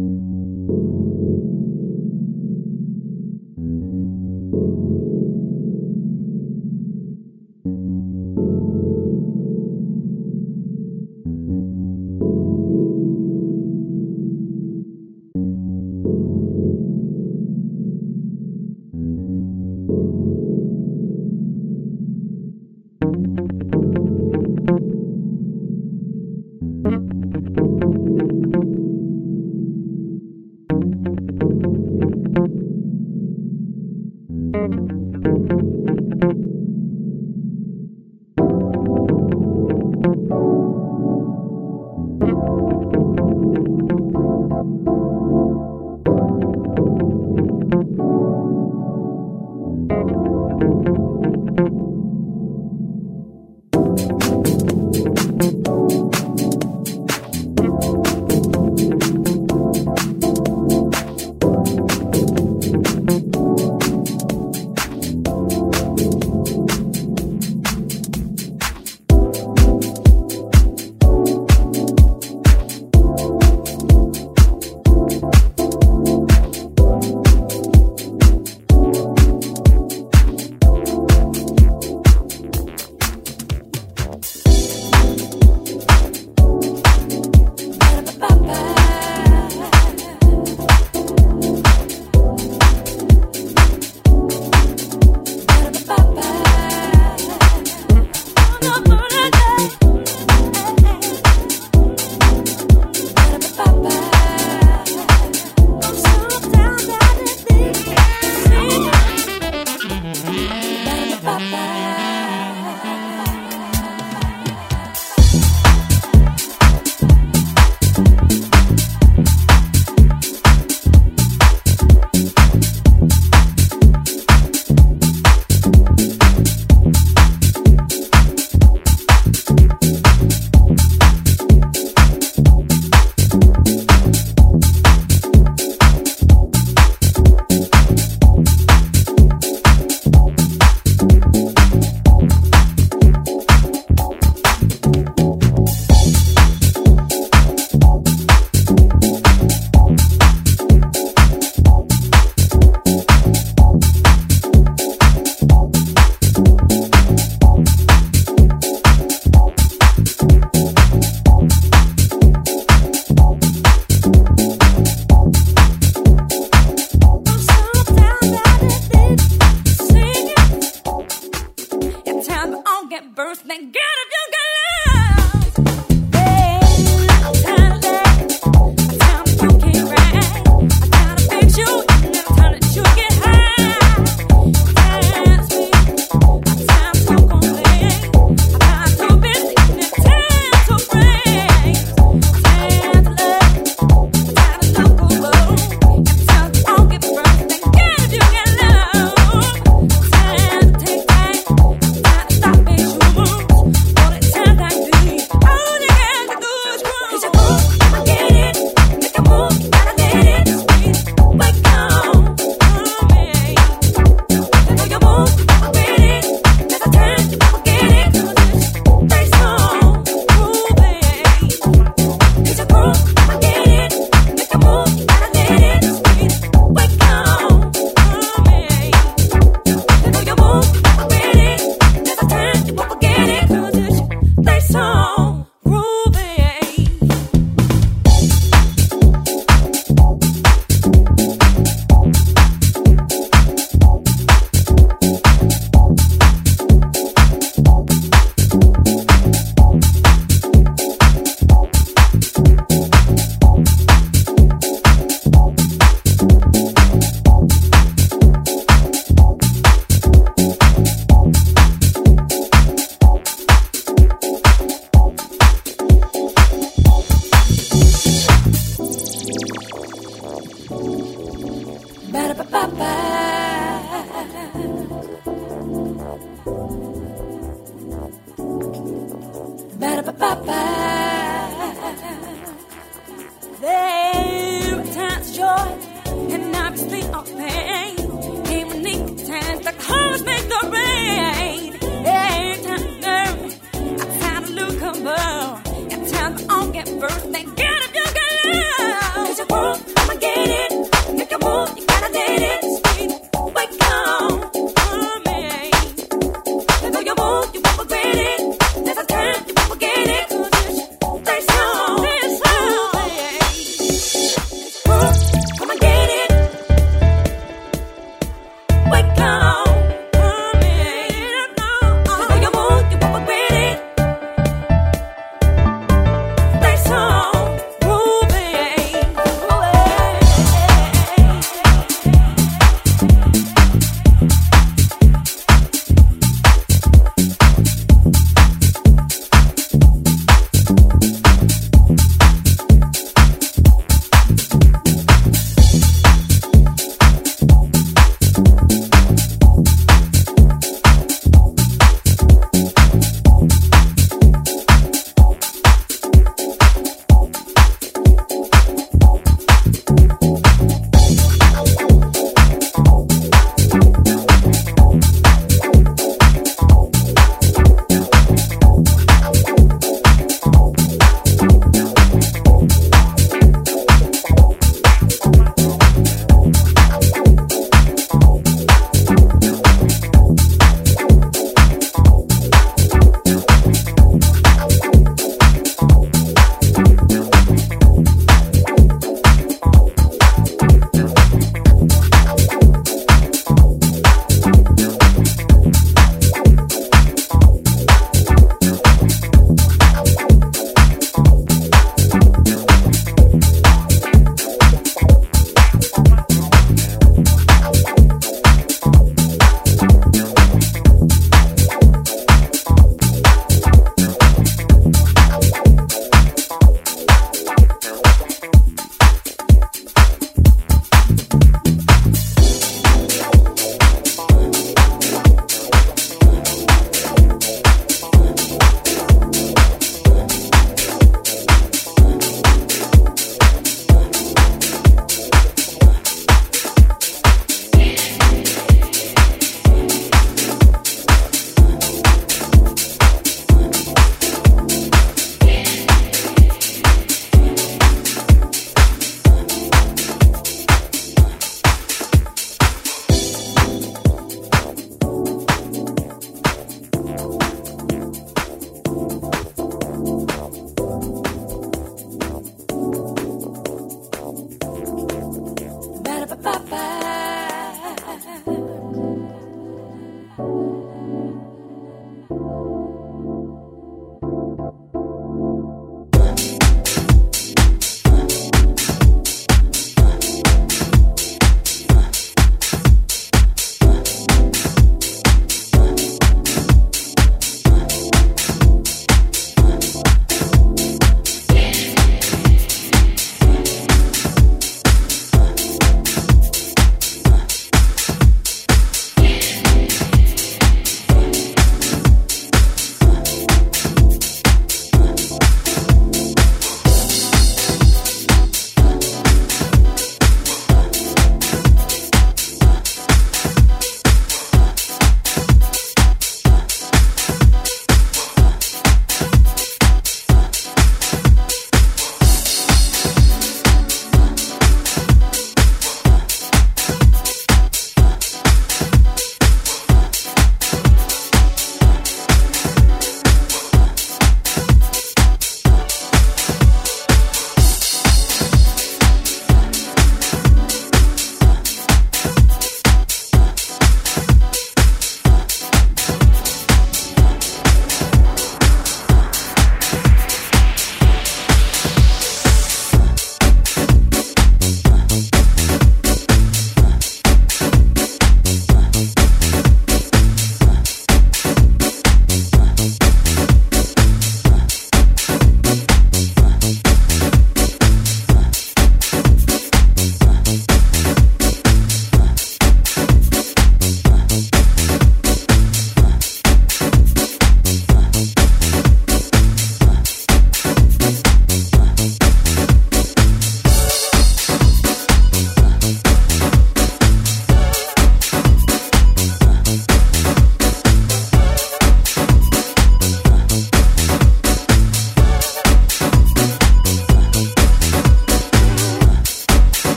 first,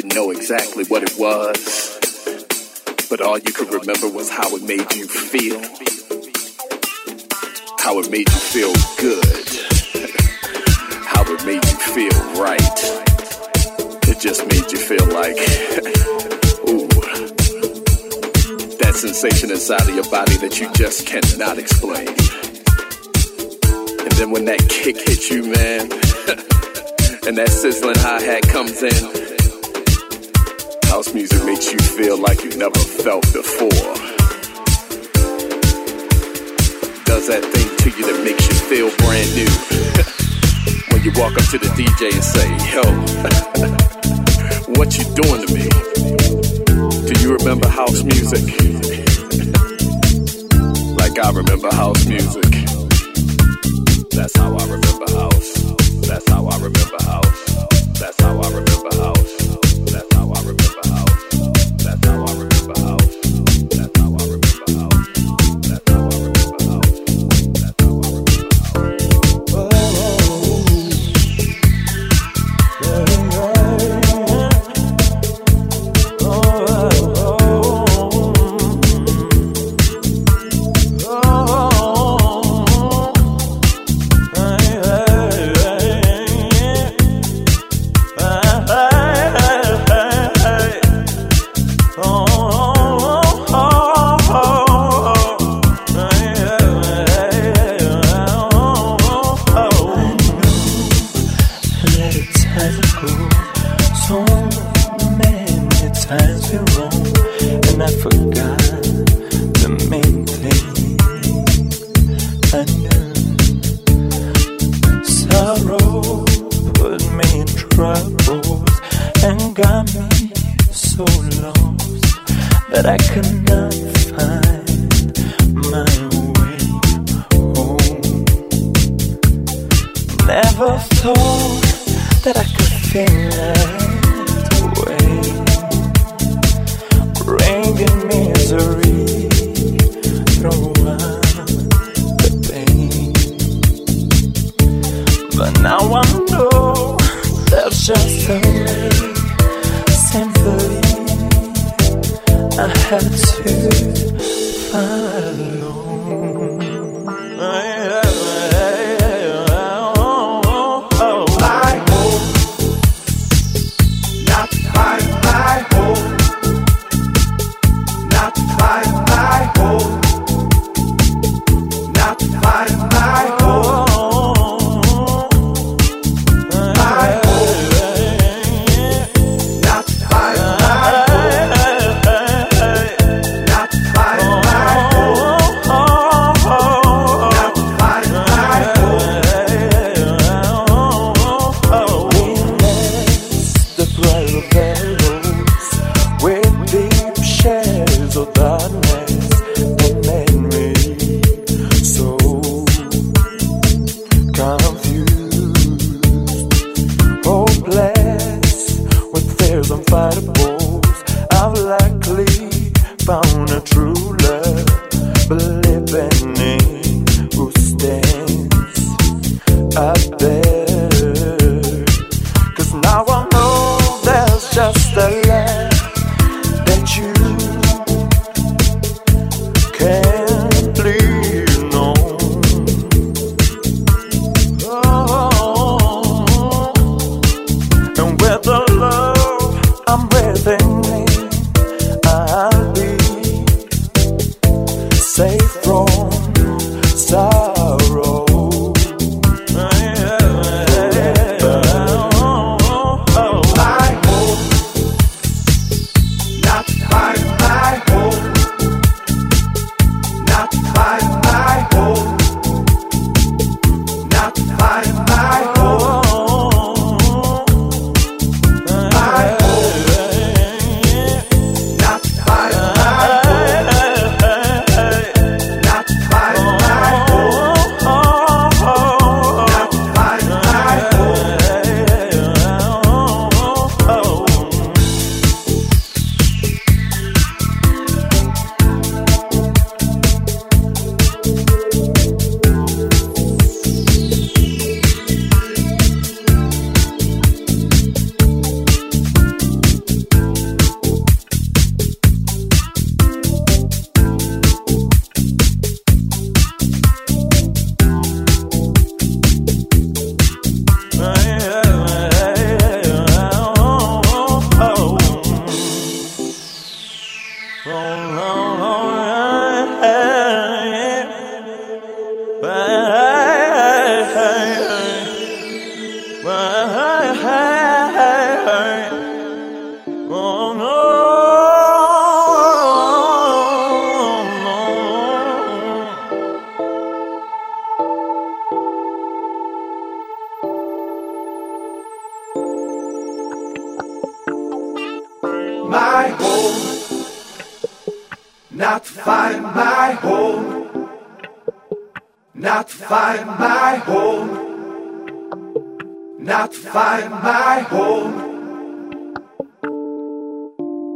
didn't know exactly what it was, but all you could remember was how it made you feel how it made you feel good, how it made you feel right. It just made you feel like, ooh, that sensation inside of your body that you just cannot explain. And then when that kick hits you, man, and that sizzling hi hat comes in, house music makes you feel like you never felt before does that thing to you that makes you feel brand new. when you walk up to the DJ and say, Yo, what you doing to me? Do you remember house music? like I remember house music. That's how I remember house. That's how I remember house. That's how I remember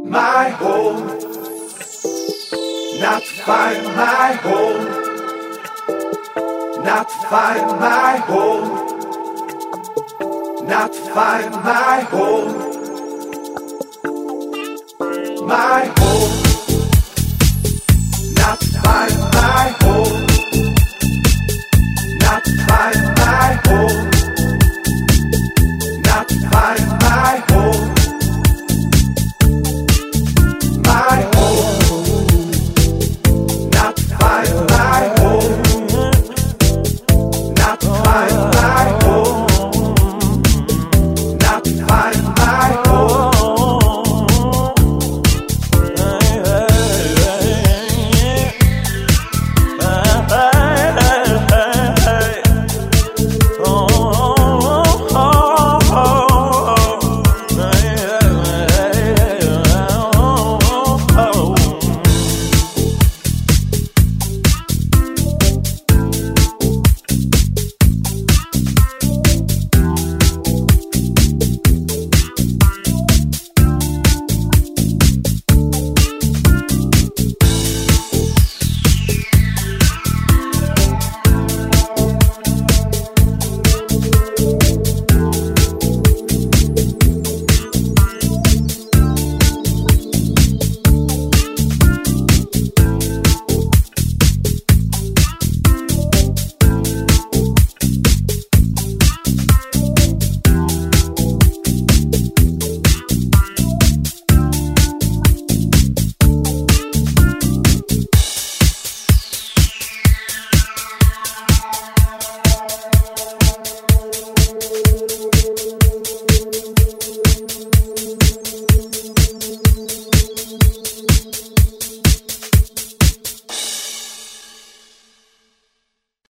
my home, not find my home, not find my home, not find my home, my home, not find my home.